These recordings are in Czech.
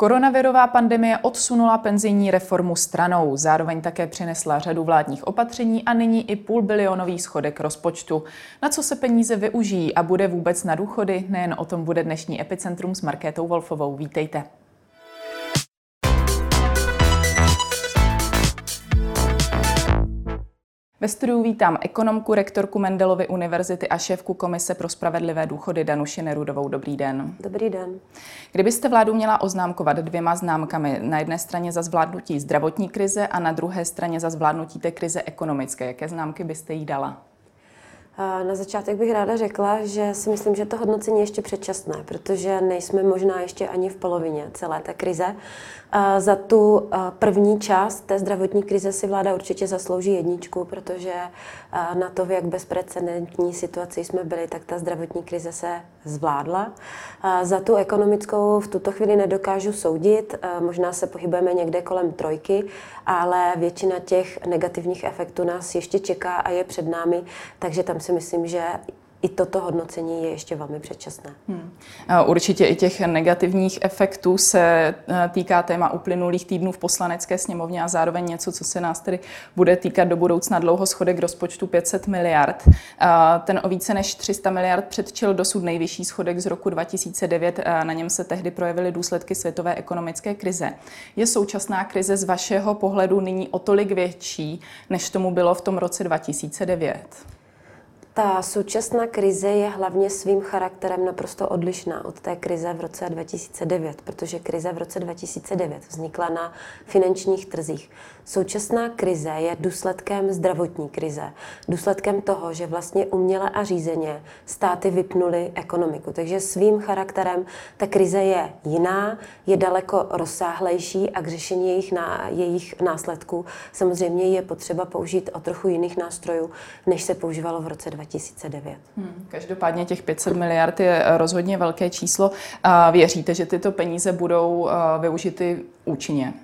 Koronavirová pandemie odsunula penzijní reformu stranou, zároveň také přinesla řadu vládních opatření a nyní i půl bilionový schodek rozpočtu. Na co se peníze využijí a bude vůbec na důchody? Nejen o tom bude dnešní Epicentrum s Markétou Wolfovou. Vítejte. Ve studiu vítám ekonomku, rektorku Mendelovy univerzity a šéfku Komise pro spravedlivé důchody Danuši Nerudovou. Dobrý den. Dobrý den. Kdybyste vládu měla oznámkovat dvěma známkami, na jedné straně za zvládnutí zdravotní krize a na druhé straně za zvládnutí té krize ekonomické, jaké známky byste jí dala? Na začátek bych ráda řekla, že si myslím, že to hodnocení je ještě předčasné, protože nejsme možná ještě ani v polovině celé té krize. Za tu první část té zdravotní krize si vláda určitě zaslouží jedničku, protože na to, v jak bezprecedentní situaci jsme byli, tak ta zdravotní krize se zvládla. Za tu ekonomickou v tuto chvíli nedokážu soudit, možná se pohybujeme někde kolem trojky, ale většina těch negativních efektů nás ještě čeká a je před námi, takže tam si myslím, že i toto hodnocení je ještě velmi předčasné. Hmm. Určitě i těch negativních efektů se eh, týká téma uplynulých týdnů v poslanecké sněmovně a zároveň něco, co se nás tedy bude týkat do budoucna dlouho schodek rozpočtu 500 miliard. Ten o více než 300 miliard předčil dosud nejvyšší schodek z roku 2009. Na něm se tehdy projevily důsledky světové ekonomické krize. Je současná krize z vašeho pohledu nyní o tolik větší, než tomu bylo v tom roce 2009? Ta současná krize je hlavně svým charakterem naprosto odlišná od té krize v roce 2009, protože krize v roce 2009 vznikla na finančních trzích. Současná krize je důsledkem zdravotní krize, důsledkem toho, že vlastně uměle a řízeně státy vypnuly ekonomiku. Takže svým charakterem ta krize je jiná, je daleko rozsáhlejší a k řešení jejich, na, jejich následků samozřejmě je potřeba použít o trochu jiných nástrojů, než se používalo v roce 2009. Hmm, každopádně těch 500 miliard je rozhodně velké číslo. Věříte, že tyto peníze budou využity účinně?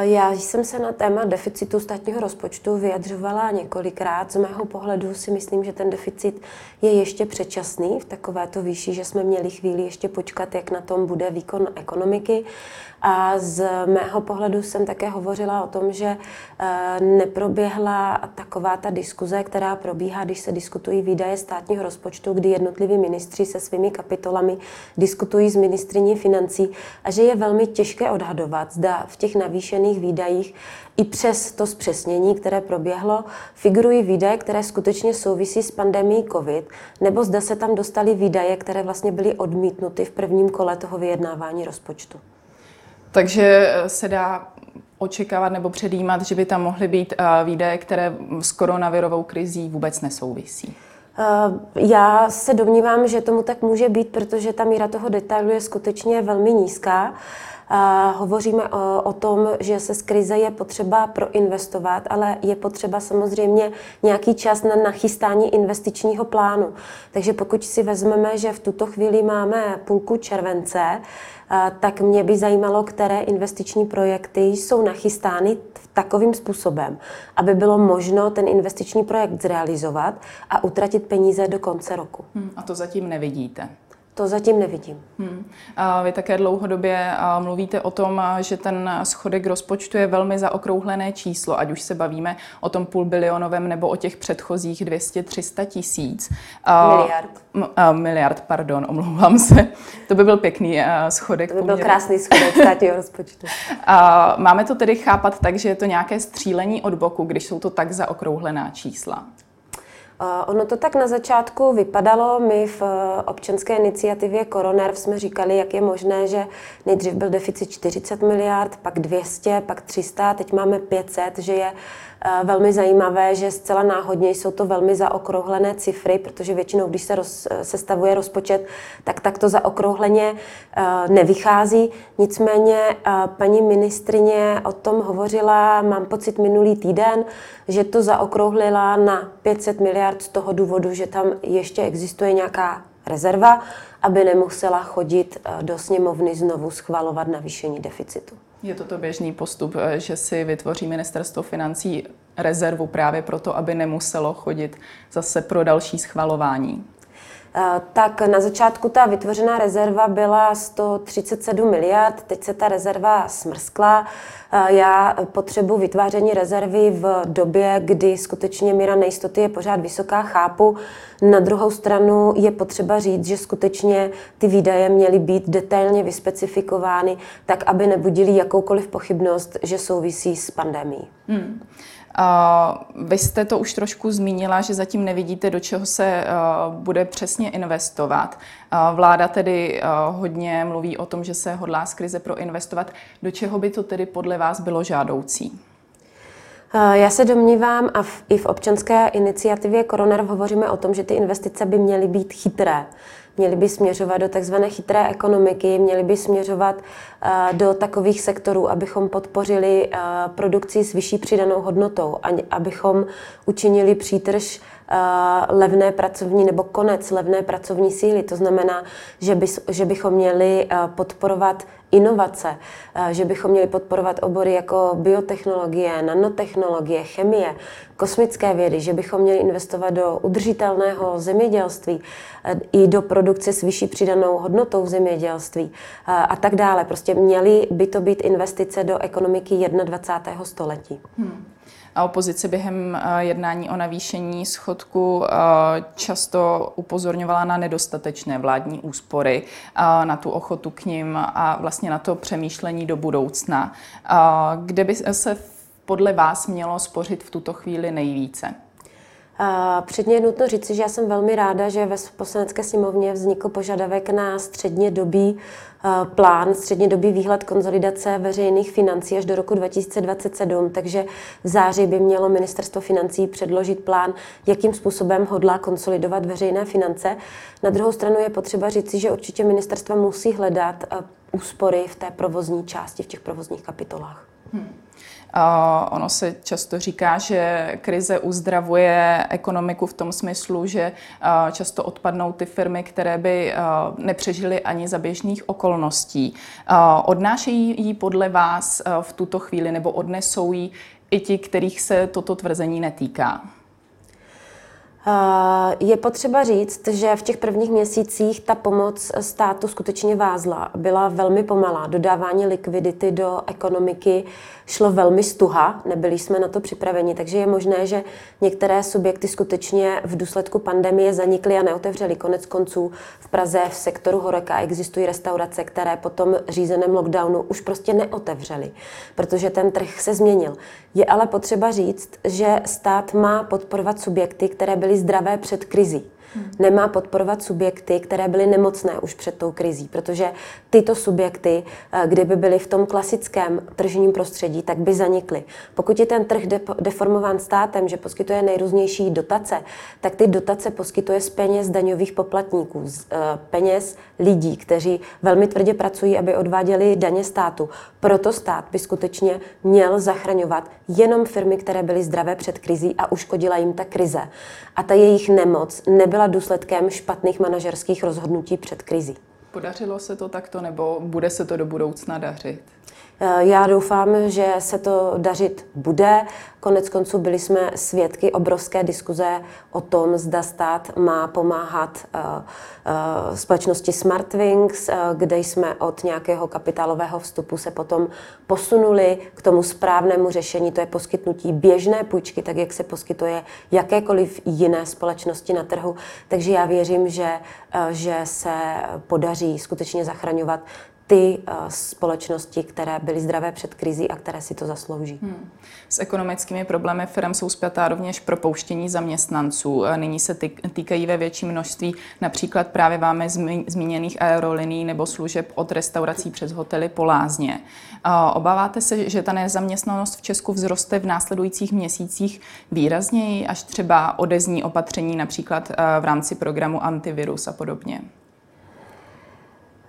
Já jsem se na téma deficitu státního rozpočtu vyjadřovala několikrát. Z mého pohledu si myslím, že ten deficit je ještě předčasný v takovéto výši, že jsme měli chvíli ještě počkat, jak na tom bude výkon ekonomiky. A z mého pohledu jsem také hovořila o tom, že eh, neproběhla taková ta diskuze, která probíhá, když se diskutují výdaje státního rozpočtu, kdy jednotliví ministři se svými kapitolami diskutují s ministriní financí a že je velmi těžké odhadovat, zda v těch navýšených výdajích i přes to zpřesnění, které proběhlo, figurují výdaje, které skutečně souvisí s pandemí COVID, nebo zda se tam dostaly výdaje, které vlastně byly odmítnuty v prvním kole toho vyjednávání rozpočtu. Takže eh, se dá očekávat nebo předjímat, že by tam mohly být eh, výdaje, které s koronavirovou krizí vůbec nesouvisí. Eh, já se domnívám, že tomu tak může být, protože ta míra toho detailu je skutečně velmi nízká. Hovoříme o, o tom, že se z krize je potřeba proinvestovat, ale je potřeba samozřejmě nějaký čas na nachystání investičního plánu. Takže pokud si vezmeme, že v tuto chvíli máme půlku července, tak mě by zajímalo, které investiční projekty jsou nachystány takovým způsobem, aby bylo možno ten investiční projekt zrealizovat a utratit peníze do konce roku. Hmm, a to zatím nevidíte. To zatím nevidím. Hmm. A vy také dlouhodobě mluvíte o tom, že ten schodek rozpočtu je velmi zaokrouhlené číslo, ať už se bavíme o tom půl bilionovém nebo o těch předchozích 200-300 tisíc. Miliard. A, miliard, pardon, omlouvám se. To by byl pěkný schodek. To by byl krásný schodek státního rozpočtu. A, máme to tedy chápat tak, že je to nějaké střílení od boku, když jsou to tak zaokrouhlená čísla? Ono to tak na začátku vypadalo. My v eh, občanské iniciativě Koronerv jsme říkali, jak je možné, že nejdřív byl deficit 40 miliard, pak 200, pak 300, teď máme 500, že je Eh, velmi zajímavé, že zcela náhodně jsou to velmi zaokrouhlené cifry, protože většinou, když se roz, eh, sestavuje rozpočet, tak takto zaokrouhleně eh, nevychází. Nicméně paní ministrině o tom hovořila, mám pocit, minulý týden, že to zaokrouhlila na 500 miliard z toho důvodu, že tam ještě existuje nějaká rezerva, aby nemusela chodit do sněmovny znovu schvalovat navýšení deficitu. Je to to běžný postup, eh, že si vytvoří ministerstvo financí rezervu právě proto, aby nemuselo chodit zase pro další schvalování? Tak na začátku ta vytvořená rezerva byla 137 miliard, teď se ta rezerva smrskla. Já potřebu vytváření rezervy v době, kdy skutečně míra nejistoty je pořád vysoká, chápu. Na druhou stranu je potřeba říct, že skutečně ty výdaje měly být detailně vyspecifikovány, tak aby nebudili jakoukoliv pochybnost, že souvisí s pandemí. Hmm. Vy jste to už trošku zmínila, že zatím nevidíte, do čeho se uh, bude přesně investovat. Uh, vláda tedy uh, hodně mluví o tom, že se hodlá z krize proinvestovat. Do čeho by to tedy podle vás bylo žádoucí? Já se domnívám, a v, i v občanské iniciativě Koroner hovoříme o tom, že ty investice by měly být chytré měly by směřovat do takzvané chytré ekonomiky, měly by směřovat eh, do takových sektorů, abychom podpořili eh, produkci s vyšší přidanou hodnotou, abychom učinili přítrž levné pracovní nebo konec levné pracovní síly. To znamená, že, by, že bychom měli podporovat inovace, eh, že bychom měli podporovat obory jako biotechnologie, nanotechnologie, chemie, kosmické vědy, že bychom měli investovat do udržitelného zemědělství eh, i do produkce s vyšší přidanou hodnotou v zemědělství eh, a tak dále. Prostě měly by to být investice do ekonomiky 21. století. Hmm opozice během eh, jednání o navýšení schodku eh, často upozorňovala na nedostatečné vládní úspory, eh, na tu ochotu k ním a vlastně na to přemýšlení do budoucna. Kde by se podle vás mělo spořit v tuto chvíli nejvíce? Předně je nutno říci, že já jsem velmi ráda, že ve poslanecké sněmovně vznikl požadavek na středně dobý plán, středně dobý výhled konzolidace veřejných financí až do roku 2027, takže v září by mělo ministerstvo financí předložit plán, jakým způsobem hodlá konsolidovat veřejné finance. Na druhou stranu je potřeba říci, že určitě ministerstva musí hledat úspory v té provozní části, v těch provozních kapitolách. Hmm. Ono se často říká, že krize uzdravuje ekonomiku v tom smyslu, že často odpadnou ty firmy, které by nepřežily ani za běžných okolností. Odnášejí ji podle vás v tuto chvíli nebo odnesou ji i ti, kterých se toto tvrzení netýká? Je potřeba říct, že v těch prvních měsících ta pomoc státu skutečně vázla. Byla velmi pomalá. Dodávání likvidity do ekonomiky šlo velmi stuha, nebyli jsme na to připraveni, takže je možné, že některé subjekty skutečně v důsledku pandemie zanikly a neotevřely. Konec konců v Praze v sektoru Horeka existují restaurace, které po tom řízeném lockdownu už prostě neotevřely, protože ten trh se změnil. Je ale potřeba říct, že stát má podporovat subjekty, které byly zdravé před krizí nemá podporovat subjekty, které byly nemocné už před tou krizí, protože tyto subjekty, eh, kdyby byly v tom klasickém tržním prostředí, tak by zanikly. Pokud je ten trh deformován státem, že poskytuje nejrůznější dotace, tak ty dotace poskytuje z peněz daňových poplatníků, z eh, peněz lidí, kteří velmi tvrdě pracují, aby odváděli daně státu. Proto stát by skutečně měl zachraňovat jenom firmy, které byly zdravé před krizí a uškodila jim ta krize. A ta jejich nemoc nebyla byla důsledkem špatných manažerských rozhodnutí před krizí. Podařilo se to takto nebo bude se to do budoucna dařit? Eh, já doufám, že se to dařit bude. Konec konců byli jsme svědky obrovské diskuze o tom, zda stát má pomáhat uh, uh, společnosti Smartwings, kde jsme od nějakého kapitálového vstupu se potom posunuli k tomu správnému řešení, to je poskytnutí běžné půjčky, tak jak se poskytuje jakékoliv jiné společnosti na trhu. Takže já věřím, že, že se podaří skutečně zachraňovat ty uh, společnosti, které byly zdravé před krizí a které si to zaslouží. Hmm. S ekonomickými problémy firm jsou zpětá rovněž propouštění zaměstnanců. Nyní se týkají ve větší množství například právě vámi zmíněných aerolinií nebo služeb od restaurací přes hotely po lázně. Obáváte se, že ta nezaměstnanost v Česku vzroste v následujících měsících výrazněji, až třeba odezní opatření například v rámci programu antivirus a podobně?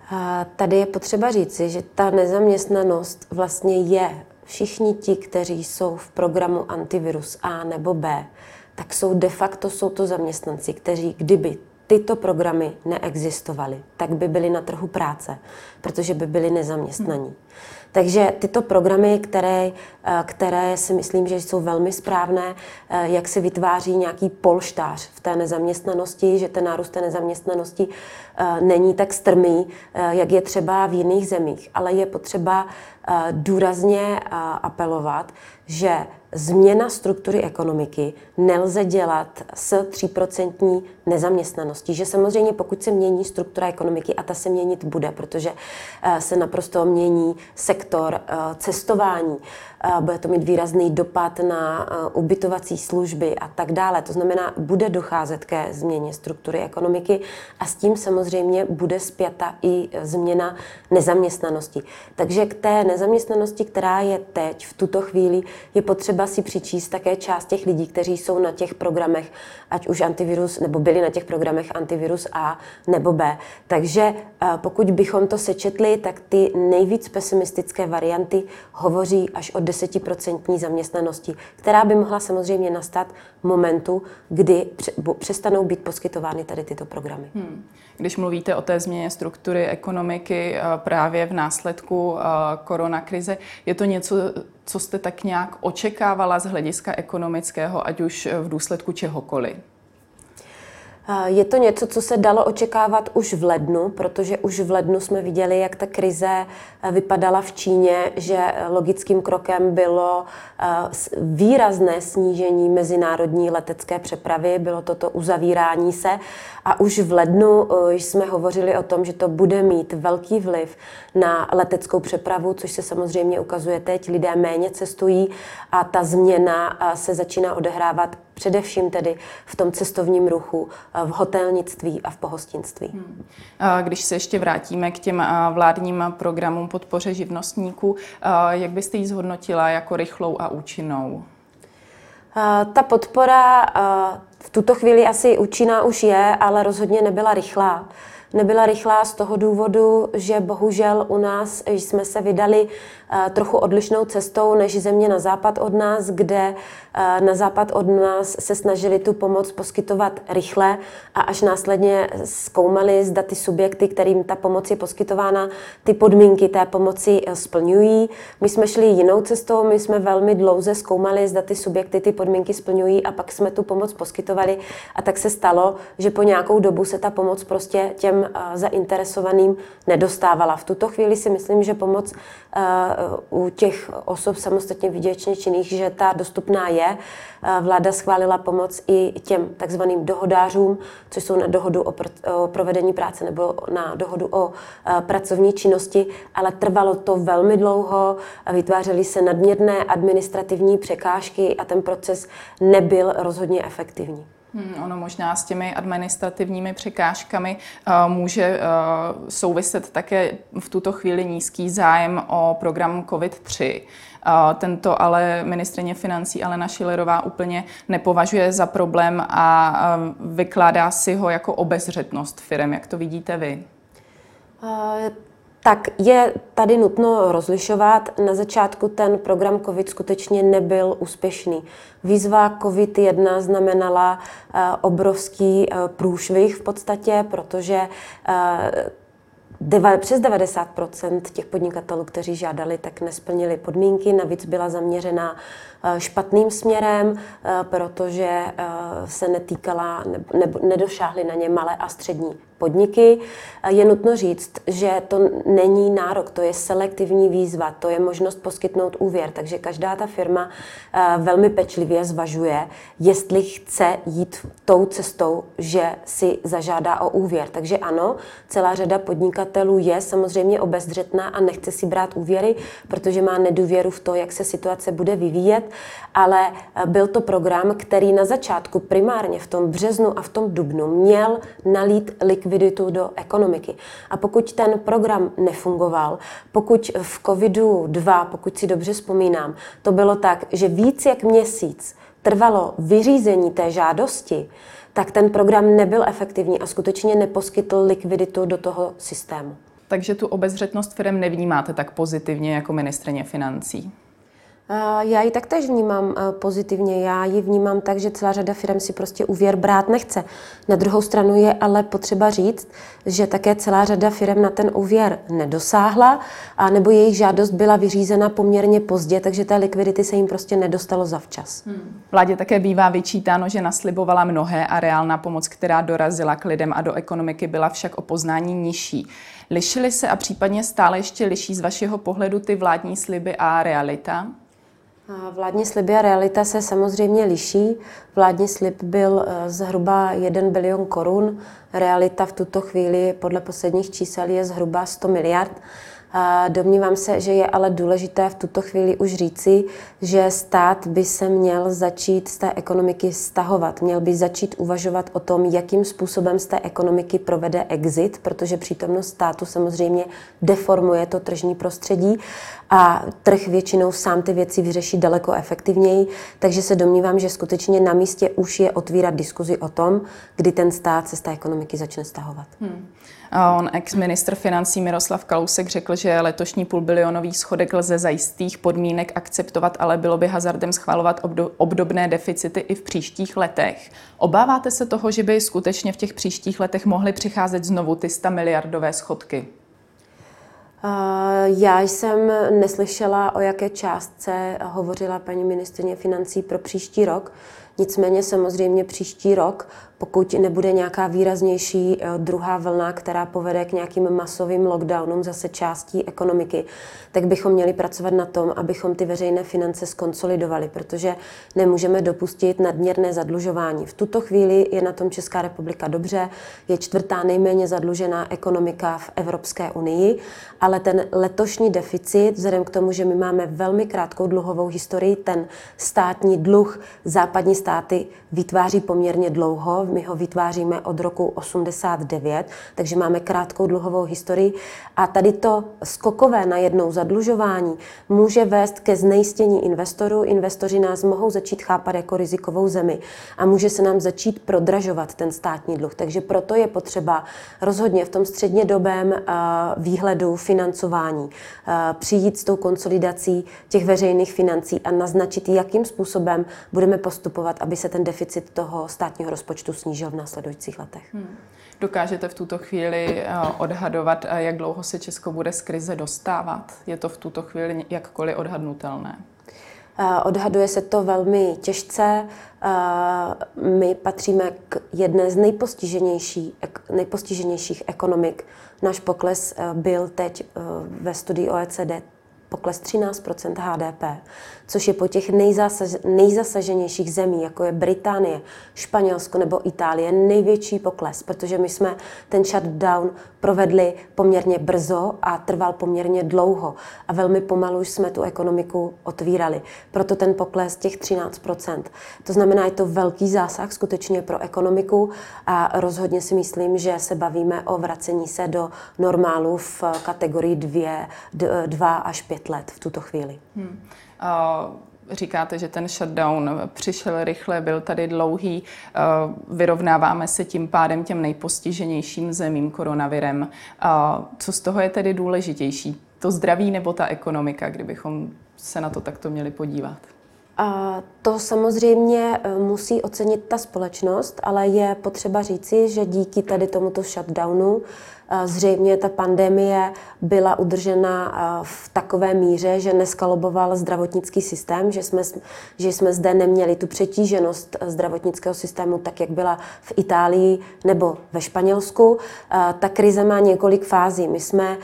A tady je potřeba říci, že ta nezaměstnanost vlastně je všichni ti, kteří jsou v programu antivirus A nebo B, tak jsou de facto jsou to zaměstnanci, kteří kdyby tyto programy neexistovaly, tak by byli na trhu práce, protože by byli nezaměstnaní. Takže tyto programy, které, eh, které si myslím, že jsou velmi správné, eh, jak se vytváří nějaký polštář v té nezaměstnanosti, že ten nárůst té nezaměstnanosti eh, není tak strmý, jak je třeba v jiných zemích. Ale je potřeba důrazně apelovat, že změna struktury ekonomiky nelze dělat s 3% nezaměstnaností. Že samozřejmě pokud se mění struktura ekonomiky, a ta se měnit bude, protože eh, se naprosto mění sektor eh, cestování, bude to mít výrazný dopad na ubytovací služby a tak dále. To znamená, bude docházet ke změně struktury ekonomiky a s tím samozřejmě bude zpěta i změna nezaměstnanosti. Takže k té nezaměstnanosti, která je teď, v tuto chvíli, je potřeba si přičíst také část těch lidí, kteří jsou na těch programech, ať už antivirus, nebo byli na těch programech antivirus A nebo B. Takže pokud bychom to sečetli, tak ty nejvíc pesimistické varianty hovoří až o 10% zaměstnanosti, která by mohla samozřejmě nastat momentu, kdy přestanou být poskytovány tady tyto programy. Hmm. Když mluvíte o té změně struktury ekonomiky eh, právě v následku eh, koronakrize, je to něco, co jste tak nějak očekávala z hlediska ekonomického, ať už v důsledku čehokoliv? Je to něco, co se dalo očekávat už v lednu, protože už v lednu jsme viděli, jak ta krize eh, vypadala v Číně, že logickým krokem bylo eh, výrazné snížení mezinárodní letecké přepravy, bylo toto uzavírání se a už v lednu eh, jsme hovořili o tom, že to bude mít velký vliv na leteckou přepravu, což se samozřejmě ukazuje teď. Lidé méně cestují a ta změna se začíná odehrávat především tedy v tom cestovním ruchu, v hotelnictví a v pohostinství. Hmm. Když se ještě vrátíme k těm vládním programům podpoře živnostníků, jak byste ji zhodnotila jako rychlou a účinnou? Ta podpora v tuto chvíli asi účinná už je, ale rozhodně nebyla rychlá. Nebyla rychlá z toho důvodu, že bohužel u nás jsme se vydali eh, trochu odlišnou cestou než země na západ od nás, kde eh, na západ od nás se snažili tu pomoc poskytovat rychle a až následně zkoumali, zda ty subjekty, kterým ta pomoc je poskytována, ty podmínky té pomoci eh, splňují. My jsme šli jinou cestou, my jsme velmi dlouze zkoumali, zda ty subjekty ty podmínky splňují a pak jsme tu pomoc poskytovali a tak se stalo, že po nějakou dobu se ta pomoc prostě těm zainteresovaným nedostávala. V tuto chvíli si myslím, že pomoc u těch osob samostatně výdělečně činných, že ta dostupná je. Vláda schválila pomoc i těm takzvaným dohodářům, což jsou na dohodu o, o provedení práce nebo na dohodu o pracovní činnosti, ale trvalo to velmi dlouho, vytvářely se nadměrné administrativní překážky a ten proces nebyl rozhodně efektivní. Hmm, ono možná s těmi administrativními překážkami uh, může uh, souviset také v tuto chvíli nízký zájem o program COVID-3. Uh, tento ale ministrině financí Alena Šilerová úplně nepovažuje za problém a vykládá si ho jako obezřetnost firm. Jak to vidíte vy? Tak je tady nutno rozlišovat. Na začátku ten program COVID skutečně nebyl úspěšný. Výzva COVID-1 znamenala uh, obrovský uh, průšvih v podstatě, protože Deva, přes 90 těch podnikatelů, kteří žádali, tak nesplnili podmínky. Navíc byla zaměřena špatným směrem, protože se netýkala, nebo nedošáhly na ně malé a střední podniky. Je nutno říct, že to není nárok, to je selektivní výzva, to je možnost poskytnout úvěr, takže každá ta firma eh, velmi pečlivě zvažuje, jestli chce jít tou cestou, že si zažádá o úvěr. Takže ano, celá řada podnikatelů je samozřejmě obezřetná a nechce si brát úvěry, protože má nedůvěru v to, jak se situace bude vyvíjet, ale eh, byl to program, který na začátku primárně v tom březnu a v tom dubnu měl nalít likviditu likviditu do ekonomiky. A pokud ten program nefungoval, pokud v covidu-2, pokud si dobře vzpomínám, to bylo tak, že víc jak měsíc trvalo vyřízení té žádosti, tak ten program nebyl efektivní a skutečně neposkytl likviditu do toho systému. Takže tu obezřetnost firm nevnímáte tak pozitivně jako ministrině financí? Já ji taktéž vnímám eh, pozitivně. Já ji vnímám tak, že celá řada firm si prostě úvěr brát nechce. Na druhou stranu je ale potřeba říct, že také celá řada firm na ten úvěr nedosáhla, a nebo jejich žádost byla vyřízena poměrně pozdě, takže té likvidity se jim prostě nedostalo zavčas. Hmm. Vládě také bývá vyčítáno, že naslibovala mnohé a reálná pomoc, která dorazila k lidem a do ekonomiky, byla však o poznání nižší. Lišily se a případně stále ještě liší z vašeho pohledu ty vládní sliby a realita? Vládní sliby a realita se samozřejmě liší. Vládní slib byl eh, zhruba 1 bilion korun, realita v tuto chvíli podle posledních čísel je zhruba 100 miliard. Domnívám se, že je ale důležité v tuto chvíli už říci, že stát by se měl začít z té ekonomiky stahovat. Měl by začít uvažovat o tom, jakým způsobem z té ekonomiky provede exit, protože přítomnost státu samozřejmě deformuje to tržní prostředí a trh většinou sám ty věci vyřeší daleko efektivněji, takže se domnívám, že skutečně na místě už je otvírat diskuzi o tom, kdy ten stát se z té ekonomiky začne stahovat. Hmm. On ex-ministr financí Miroslav Kalousek řekl, že letošní půlbilionový schodek lze za jistých podmínek akceptovat, ale bylo by hazardem schvalovat obdobné deficity i v příštích letech. Obáváte se toho, že by skutečně v těch příštích letech mohly přicházet znovu ty 100 miliardové schodky? Já jsem neslyšela, o jaké částce hovořila paní ministrině financí pro příští rok. Nicméně samozřejmě příští rok pokud nebude nějaká výraznější eh, druhá vlna, která povede k nějakým masovým lockdownům zase částí ekonomiky, tak bychom měli pracovat na tom, abychom ty veřejné finance skonsolidovali, protože nemůžeme dopustit nadměrné zadlužování. V tuto chvíli je na tom Česká republika dobře, je čtvrtá nejméně zadlužená ekonomika v Evropské unii, ale ten letošní deficit, vzhledem k tomu, že my máme velmi krátkou dluhovou historii, ten státní dluh západní státy vytváří poměrně dlouho, my ho vytváříme od roku 89, takže máme krátkou dluhovou historii. A tady to skokové na jednou zadlužování může vést ke znejistění investorů. Investoři nás mohou začít chápat jako rizikovou zemi a může se nám začít prodražovat ten státní dluh. Takže proto je potřeba rozhodně v tom střednědobém eh, výhledu financování eh, přijít s tou konsolidací těch veřejných financí a naznačit, jakým způsobem budeme postupovat, aby se ten deficit toho státního rozpočtu snížil v následujících letech. Hmm. Dokážete v tuto chvíli eh, odhadovat, eh, jak dlouho se Česko bude z krize dostávat? Je to v tuto chvíli jakkoliv odhadnutelné? Eh, odhaduje se to velmi těžce. My patříme k jedné z nejpostiženějších, nejpostiženějších ekonomik. Náš pokles byl teď ve studii OECD pokles 13% HDP, což je po těch nejzasaž, nejzasaženějších zemí, jako je Británie, Španělsko nebo Itálie, největší pokles, protože my jsme ten shutdown provedli poměrně brzo a trval poměrně dlouho a velmi pomalu jsme tu ekonomiku otvírali. Proto ten pokles těch 13% To znamená, je to velký zásah skutečně pro ekonomiku a rozhodně si myslím, že se bavíme o vracení se do normálu v kategorii 2, 2 až 5 let v tuto chvíli. Hmm. Uh říkáte, že ten shutdown přišel rychle, byl tady dlouhý, vyrovnáváme se tím pádem těm nejpostiženějším zemím koronavirem. Co z toho je tedy důležitější? To zdraví nebo ta ekonomika, kdybychom se na to takto měli podívat? A to samozřejmě musí ocenit ta společnost, ale je potřeba říci, že díky tady tomuto shutdownu Zřejmě ta pandemie byla udržena v takové míře, že neskaloboval zdravotnický systém, že jsme, že jsme zde neměli tu přetíženost zdravotnického systému tak, jak byla v Itálii nebo ve Španělsku. Ta krize má několik fází. My jsme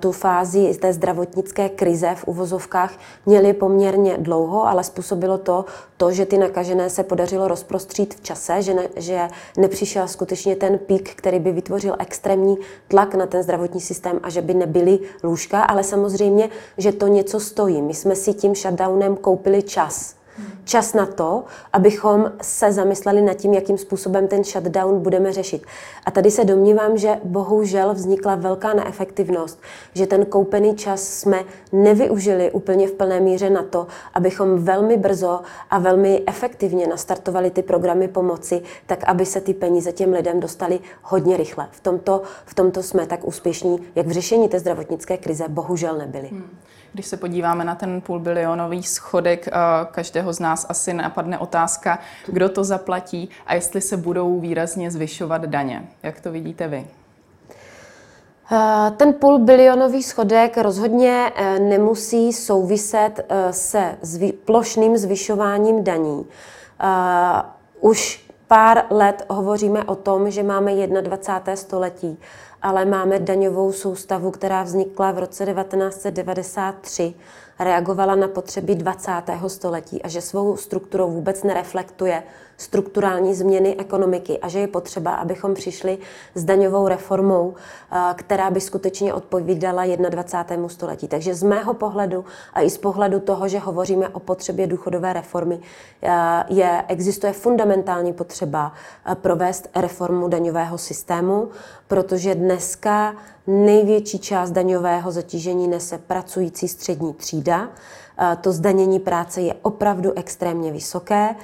tu fázi té zdravotnické krize v uvozovkách měli poměrně dlouho, ale způsobilo to, to, že ty nakažené se podařilo rozprostřít v čase, že, ne, že nepřišel skutečně ten pík, který by vytvořil extrémní tlak na ten zdravotní systém a že by nebyly lůžka, ale samozřejmě, že to něco stojí. My jsme si tím shutdownem koupili čas čas na to, abychom se zamysleli nad tím, jakým způsobem ten shutdown budeme řešit. A tady se domnívám, že bohužel vznikla velká neefektivnost, že ten koupený čas jsme nevyužili úplně v plné míře na to, abychom velmi brzo a velmi efektivně nastartovali ty programy pomoci, tak aby se ty peníze těm lidem dostaly hodně rychle. V tomto, v tomto jsme tak úspěšní, jak v řešení té zdravotnické krize bohužel nebyli. Hmm. Když se podíváme na ten půlbilionový schodek, každého z nás asi napadne otázka, kdo to zaplatí a jestli se budou výrazně zvyšovat daně. Jak to vidíte vy? Eh, ten půlbilionový schodek rozhodně eh, nemusí souviset eh, se plošným zvyšováním daní. Už pár let hovoříme o tom, že máme 21. století, ale máme daňovou soustavu, která vznikla v roce 1993 reagovala na potřeby 20. století a že svou strukturou vůbec nereflektuje strukturální změny ekonomiky a že je potřeba, abychom přišli s daňovou reformou, eh, která by skutečně odpovídala 21. století. Takže z mého pohledu a i z pohledu toho, že hovoříme o potřebě důchodové reformy, eh, je, existuje fundamentální potřeba eh, provést reformu daňového systému, protože dneska největší část daňového zatížení nese pracující střední třída. To zdanění práce je opravdu extrémně vysoké.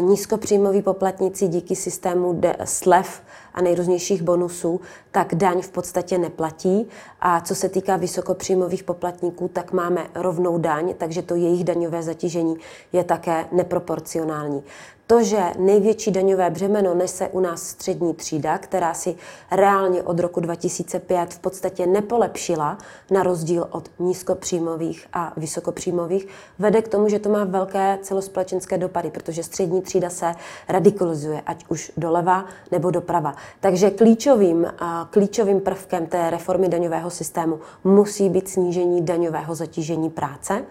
Nízkopříjmoví poplatníci díky systému slev a nejrůznějších bonusů, tak daň v podstatě neplatí. A co se týká vysokopříjmových poplatníků, tak máme rovnou daň, takže to jejich daňové zatížení je také neproporcionální. To, že největší daňové břemeno nese u nás střední třída, která si reálně od roku 2005 v podstatě nepolepšila, na rozdíl od nízkopříjmových a vysokopříjmových, vede k tomu, že to má velké celospolečenské dopady, protože střední třída se radikalizuje, ať už doleva nebo doprava. Takže klíčovým, klíčovým prvkem té reformy daňového systému musí být snížení daňového zatížení práce.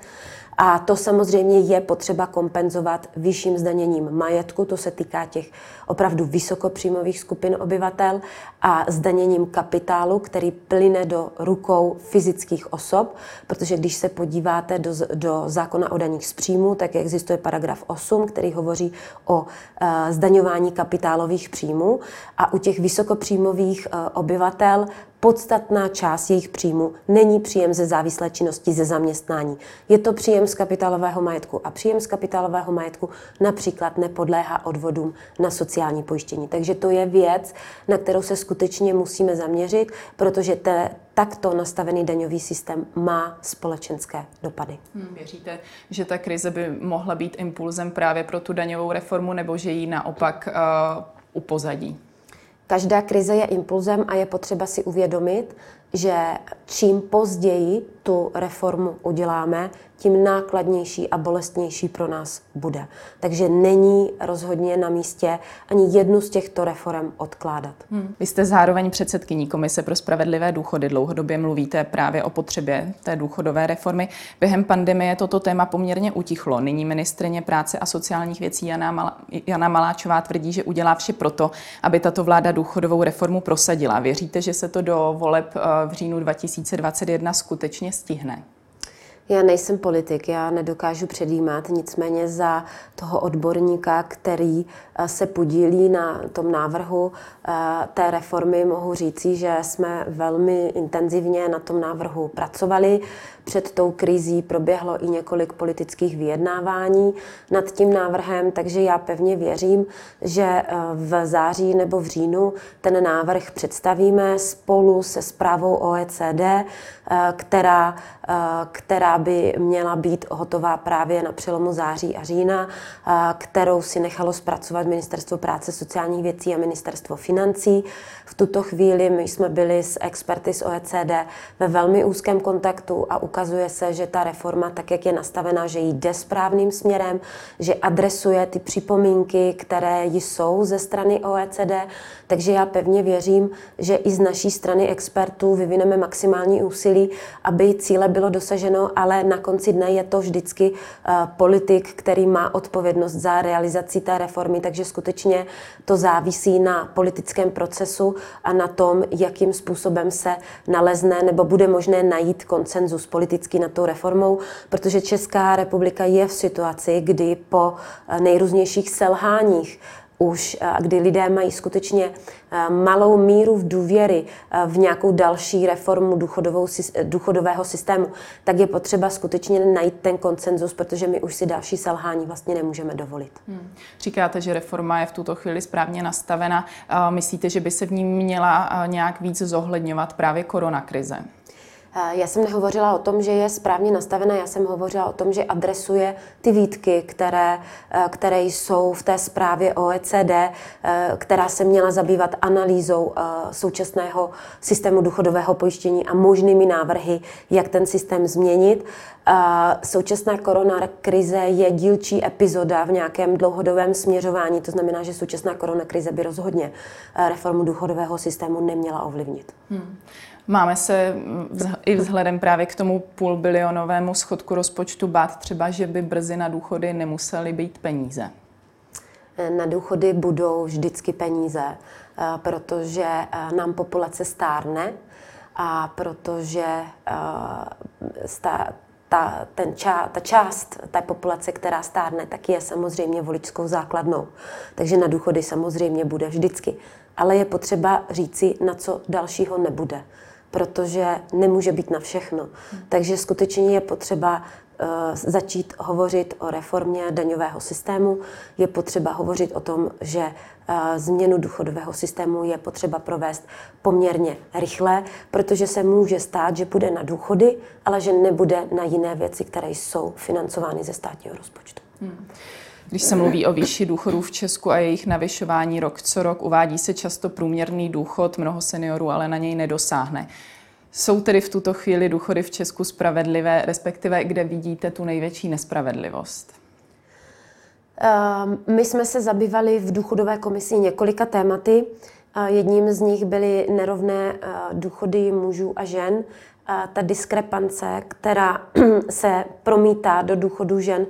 A to samozřejmě je potřeba kompenzovat vyšším zdaněním majetku, to se týká těch opravdu vysokopříjmových skupin obyvatel a zdaněním kapitálu, který plyne do rukou fyzických osob, protože když se podíváte do, do zákona o daních z příjmu, tak existuje paragraf 8, který hovoří o uh, zdaňování kapitálových příjmů. A u těch vysokopříjmových uh, obyvatel podstatná část jejich příjmu není příjem ze závislé činnosti ze zaměstnání. Je to příjem z kapitálového majetku a příjem z kapitálového majetku například nepodléhá odvodům na sociální pojištění. Takže to je věc, na kterou se skutečně musíme zaměřit, protože te, takto nastavený daňový systém má společenské dopady. Hmm, věříte, že ta krize by mohla být impulzem právě pro tu daňovou reformu, nebo že ji naopak uh, upozadí? Každá krize je impulzem a je potřeba si uvědomit, že čím později tu reformu uděláme, tím nákladnější a bolestnější pro nás bude. Takže není rozhodně na místě ani jednu z těchto reform odkládat. Hmm. Vy jste zároveň předsedkyní Komise pro spravedlivé důchody. Dlouhodobě mluvíte právě o potřebě té důchodové reformy. Během pandemie toto téma poměrně utichlo. Nyní ministrině práce a sociálních věcí Jana, Mal- Jana Maláčová tvrdí, že udělá vše proto, aby tato vláda důchodovou reformu prosadila. Věříte, že se to do voleb eh, v říjnu 2021 skutečně stihne? Já nejsem politik, já nedokážu předjímat, nicméně za toho odborníka, který se podílí na tom návrhu eh, té reformy, mohu říci, že jsme velmi intenzivně na tom návrhu pracovali. Před tou krizí proběhlo i několik politických vyjednávání nad tím návrhem, takže já pevně věřím, že eh, v září nebo v říjnu ten návrh představíme spolu se zprávou OECD, eh, která, eh, která by měla být hotová právě na přelomu září a října, kterou si nechalo zpracovat Ministerstvo práce, sociálních věcí a Ministerstvo financí. V tuto chvíli my jsme byli s experty z OECD ve velmi úzkém kontaktu a ukazuje se, že ta reforma, tak jak je nastavená, že jde správným směrem, že adresuje ty připomínky, které jsou ze strany OECD. Takže já pevně věřím, že i z naší strany expertů vyvineme maximální úsilí, aby cíle bylo dosaženo, ale na konci dne je to vždycky uh, politik, který má odpovědnost za realizaci té reformy, takže skutečně to závisí na politickém procesu a na tom, jakým způsobem se nalezne nebo bude možné najít koncenzus politický nad tou reformou, protože Česká republika je v situaci, kdy po nejrůznějších selháních už, kdy lidé mají skutečně malou míru v důvěry v nějakou další reformu důchodovou, důchodového systému, tak je potřeba skutečně najít ten koncenzus, protože my už si další selhání vlastně nemůžeme dovolit. Hmm. Říkáte, že reforma je v tuto chvíli správně nastavena. Myslíte, že by se v ní měla nějak víc zohledňovat právě koronakrize? Já jsem nehovořila o tom, že je správně nastavená, já jsem hovořila o tom, že adresuje ty výtky, které, které jsou v té zprávě OECD, která se měla zabývat analýzou současného systému důchodového pojištění a možnými návrhy, jak ten systém změnit. Současná korona krize je dílčí epizoda v nějakém dlouhodobém směřování, to znamená, že současná korona krize by rozhodně reformu důchodového systému neměla ovlivnit. Hmm. Máme se i vzhledem právě k tomu půlbilionovému schodku rozpočtu bát třeba, že by brzy na důchody nemusely být peníze? Na důchody budou vždycky peníze, eh, protože eh, nám populace stárne a protože eh, ta, ten ča, ta část té populace, která stárne, tak je samozřejmě voličskou základnou. Takže na důchody samozřejmě bude vždycky. Ale je potřeba říci, na co dalšího nebude protože nemůže být na všechno. Hmm. Takže skutečně je potřeba uh, začít hovořit o reformě daňového systému. Je potřeba hovořit o tom, že uh, změnu důchodového systému je potřeba provést poměrně rychle, protože se může stát, že bude na důchody, ale že nebude na jiné věci, které jsou financovány ze státního rozpočtu. Hmm. Když se mluví o výši důchodů v Česku a jejich navyšování rok co rok, uvádí se často průměrný důchod, mnoho seniorů ale na něj nedosáhne. Jsou tedy v tuto chvíli důchody v Česku spravedlivé, respektive kde vidíte tu největší nespravedlivost? Ehm, my jsme se zabývali v důchodové komisi několika tématy. Jedním z nich byly nerovné eh, důchody mužů a žen. Ta diskrepance, která se promítá do důchodu žen,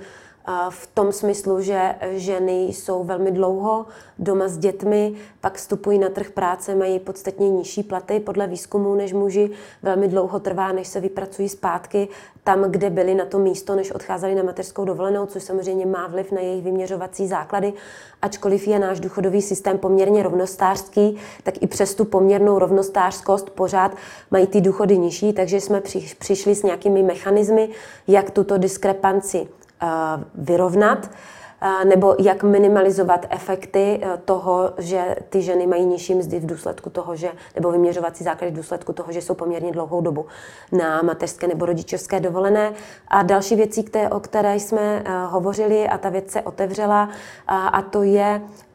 v tom smyslu, že ženy jsou velmi dlouho doma s dětmi, pak vstupují na trh práce, mají podstatně nižší platy podle výzkumu než muži. Velmi dlouho trvá, než se vypracují zpátky tam, kde byli na to místo, než odcházeli na mateřskou dovolenou, což samozřejmě má vliv na jejich vyměřovací základy. Ačkoliv je náš důchodový systém poměrně rovnostářský, tak i přes tu poměrnou rovnostářskost pořád mají ty důchody nižší, takže jsme přišli s nějakými mechanismy, jak tuto diskrepanci vyrovnat nebo jak minimalizovat efekty e, toho, že ty ženy mají nižší mzdy v důsledku toho, že, nebo vyměřovací základy v důsledku toho, že jsou poměrně dlouhou dobu na mateřské nebo rodičovské dovolené. A další věcí, které, o které jsme hovořili a ta věc se otevřela, a, to je Eh,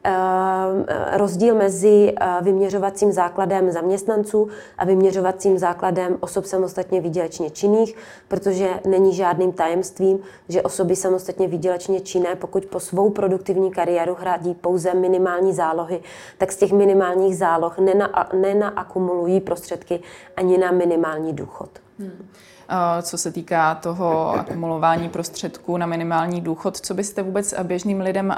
rozdíl mezi eh, vyměřovacím základem zaměstnanců a vyměřovacím základem osob samostatně výdělečně činných, protože není žádným tajemstvím, že osoby samostatně výdělečně činné, pokud po svou produktivní kariéru hrádí pouze minimální zálohy, tak z těch minimálních záloh nena, nenaakumulují prostředky ani na minimální důchod. Hmm. Eh, co se týká toho akumulování prostředků na minimální důchod. Co byste vůbec běžným lidem eh,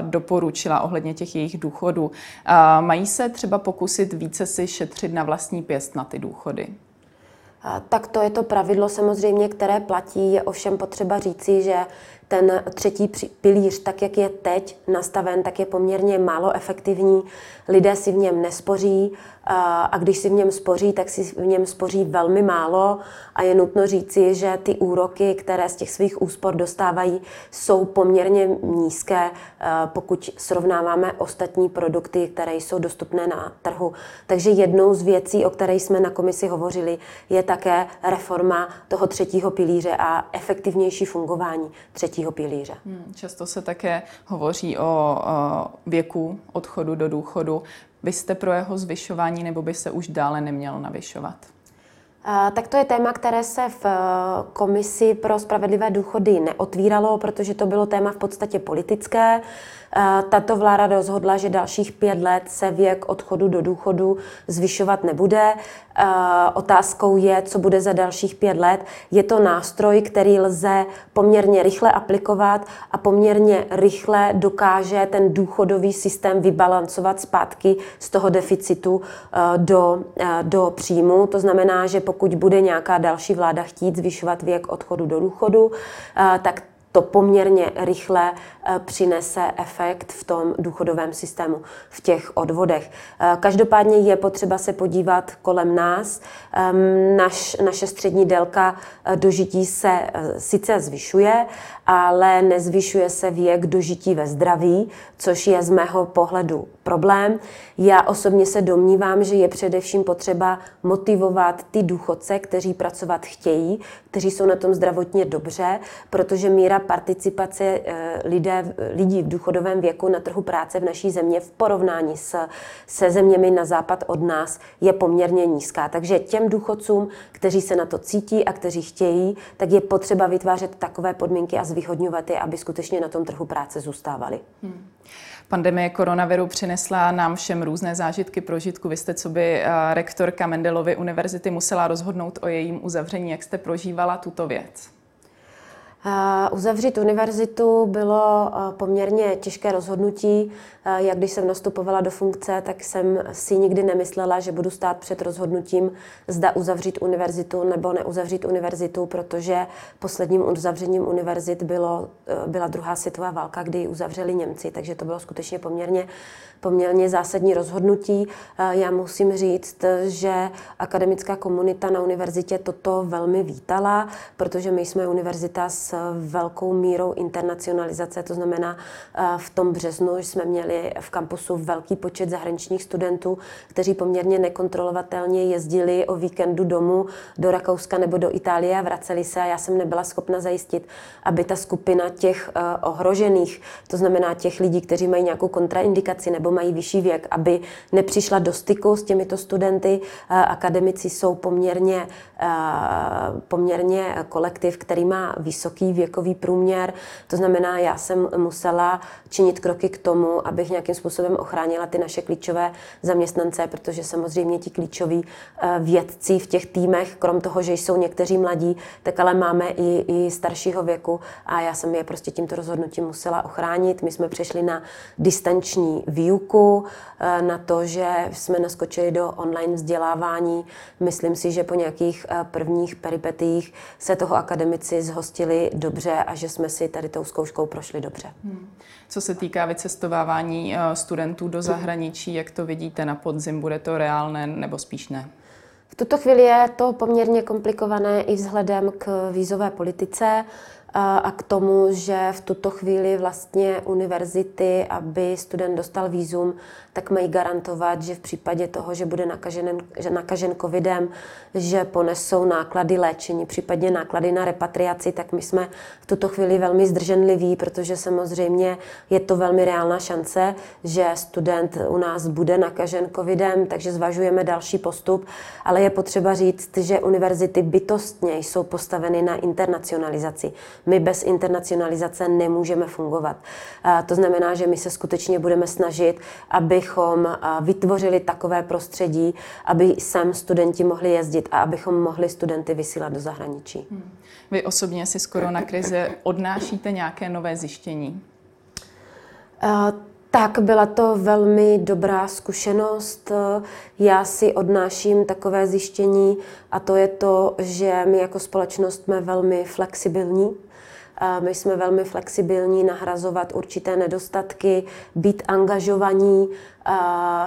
doporučila ohledně těch jejich důchodů? Eh, mají se třeba pokusit více si šetřit na vlastní pěst na ty důchody? Tak to je to pravidlo samozřejmě, které platí. Je ovšem potřeba říci, že ten třetí pilíř, tak jak je teď nastaven, tak je poměrně málo efektivní. Lidé si v něm nespoří a když si v něm spoří, tak si v něm spoří velmi málo a je nutno říci, že ty úroky, které z těch svých úspor dostávají, jsou poměrně nízké, pokud srovnáváme ostatní produkty, které jsou dostupné na trhu. Takže jednou z věcí, o které jsme na komisi hovořili, je také reforma toho třetího pilíře a efektivnější fungování třetího pilíře. Hmm, často se také hovoří o, o věku odchodu do důchodu. Vy jste pro jeho zvyšování nebo by se už dále nemělo navyšovat? Tak to je téma, které se v eh, komisi pro spravedlivé důchody neotvíralo, protože to bylo téma v podstatě politické. Eh, tato vláda rozhodla, že dalších pět let se věk odchodu do důchodu zvyšovat nebude. Eh, otázkou je, co bude za dalších pět let. Je to nástroj, který lze poměrně rychle aplikovat a poměrně rychle dokáže ten důchodový systém vybalancovat zpátky z toho deficitu eh, do, do příjmu. To znamená, že pokud bude nějaká další vláda chtít zvyšovat věk odchodu do důchodu, tak to poměrně rychle eh, přinese efekt v tom důchodovém systému, v těch odvodech. Eh, každopádně je potřeba se podívat kolem nás. Ehm, naš, naše střední délka eh, dožití se sice zvyšuje, ale nezvyšuje se věk dožití ve zdraví, což je z mého pohledu problém. Já osobně se domnívám, že je především potřeba motivovat ty důchodce, kteří pracovat chtějí, kteří jsou na tom zdravotně dobře, protože míra participace eh, lidé, lidí v důchodovém věku na trhu práce v naší země v porovnání s, se zeměmi na západ od nás je poměrně nízká. Takže těm důchodcům, kteří se na to cítí a kteří chtějí, tak je potřeba vytvářet takové podmínky a zvyhodňovat je, aby skutečně na tom trhu práce zůstávali. Hmm. Pandemie koronaviru přinesla nám všem různé zážitky prožitku. Vy jste, co by eh, rektorka Mendelovy univerzity, musela rozhodnout o jejím uzavření. Jak jste prožívala tuto věc? Uzavřít univerzitu bylo poměrně těžké rozhodnutí. Jak když jsem nastupovala do funkce, tak jsem si nikdy nemyslela, že budu stát před rozhodnutím, zda uzavřít univerzitu nebo neuzavřít univerzitu, protože posledním uzavřením univerzit bylo, byla druhá světová válka, kdy ji uzavřeli Němci, takže to bylo skutečně poměrně, poměrně zásadní rozhodnutí. Já musím říct, že akademická komunita na univerzitě toto velmi vítala, protože my jsme univerzita s velkou mírou internacionalizace, to znamená eh, v tom březnu jsme měli v kampusu velký počet zahraničních studentů, kteří poměrně nekontrolovatelně jezdili o víkendu domů do Rakouska nebo do Itálie a vraceli se a já jsem nebyla schopna zajistit, aby ta skupina těch eh, ohrožených, to znamená těch lidí, kteří mají nějakou kontraindikaci nebo mají vyšší věk, aby nepřišla do styku s těmito studenty. Eh, akademici jsou poměrně, poměrně kolektiv, který má vysoký vysoký věkový průměr. To znamená, já jsem musela činit kroky k tomu, abych nějakým způsobem ochránila ty naše klíčové zaměstnance, protože samozřejmě ti klíčoví eh, vědci v těch týmech, krom toho, že jsou někteří mladí, tak ale máme i, i staršího věku a já jsem je prostě tímto rozhodnutím musela ochránit. My jsme přešli na distanční výuku, eh, na to, že jsme naskočili do online vzdělávání. Myslím si, že po nějakých eh, prvních peripetích se toho akademici zhostili dobře a že jsme si tady tou zkouškou prošli dobře. Hmm. Co se týká vycestovávání eh, studentů do zahraničí, jak to vidíte na podzim? Bude to reálné nebo spíš ne? V tuto chvíli je to poměrně komplikované i vzhledem k vízové politice a k tomu, že v tuto chvíli vlastně univerzity, aby student dostal výzum, tak mají garantovat, že v případě toho, že bude nakažen, že nakažen covidem, že ponesou náklady léčení, případně náklady na repatriaci, tak my jsme v tuto chvíli velmi zdrženliví, protože samozřejmě je to velmi reálná šance, že student u nás bude nakažen covidem, takže zvažujeme další postup, ale je potřeba říct, že univerzity bytostně jsou postaveny na internacionalizaci. My bez internacionalizace nemůžeme fungovat. To znamená, že my se skutečně budeme snažit, abychom vytvořili takové prostředí, aby sem studenti mohli jezdit a abychom mohli studenty vysílat do zahraničí. Hmm. Vy osobně si skoro na krize odnášíte nějaké nové zjištění? Tak, byla to velmi dobrá zkušenost. Já si odnáším takové zjištění a to je to, že my jako společnost jsme velmi flexibilní. My jsme velmi flexibilní, nahrazovat určité nedostatky, být angažovaní,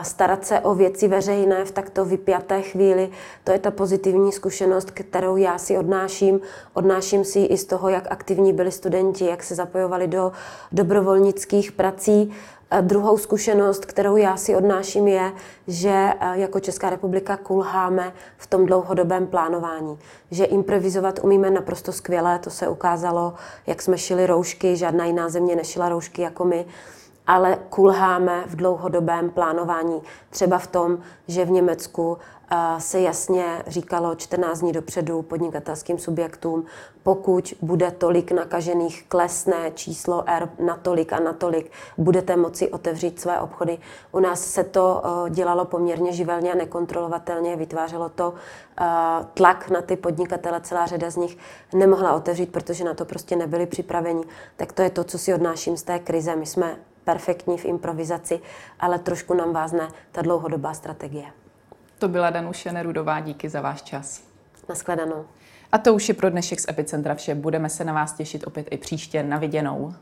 starat se o věci veřejné v takto vypjaté chvíli. To je ta pozitivní zkušenost, kterou já si odnáším. Odnáším si i z toho, jak aktivní byli studenti, jak se zapojovali do dobrovolnických prací. Druhou zkušenost, kterou já si odnáším, je, že e, jako Česká republika kulháme v tom dlouhodobém plánování. Že improvizovat umíme naprosto skvěle, to se ukázalo, jak jsme šili roušky, žádná jiná země nešila roušky jako my ale kulháme v dlouhodobém plánování. Třeba v tom, že v Německu se jasně říkalo 14 dní dopředu podnikatelským subjektům, pokud bude tolik nakažených, klesne číslo R na tolik a na tolik, budete moci otevřít své obchody. U nás se to dělalo poměrně živelně a nekontrolovatelně, vytvářelo to tlak na ty podnikatele, celá řada z nich nemohla otevřít, protože na to prostě nebyli připraveni. Tak to je to, co si odnáším z té krize. My jsme perfektní v improvizaci, ale trošku nám vázne ta dlouhodobá strategie. To byla Danuše Nerudová, díky za váš čas. Naschledanou. A to už je pro dnešek z Epicentra vše. Budeme se na vás těšit opět i příště. Na viděnou.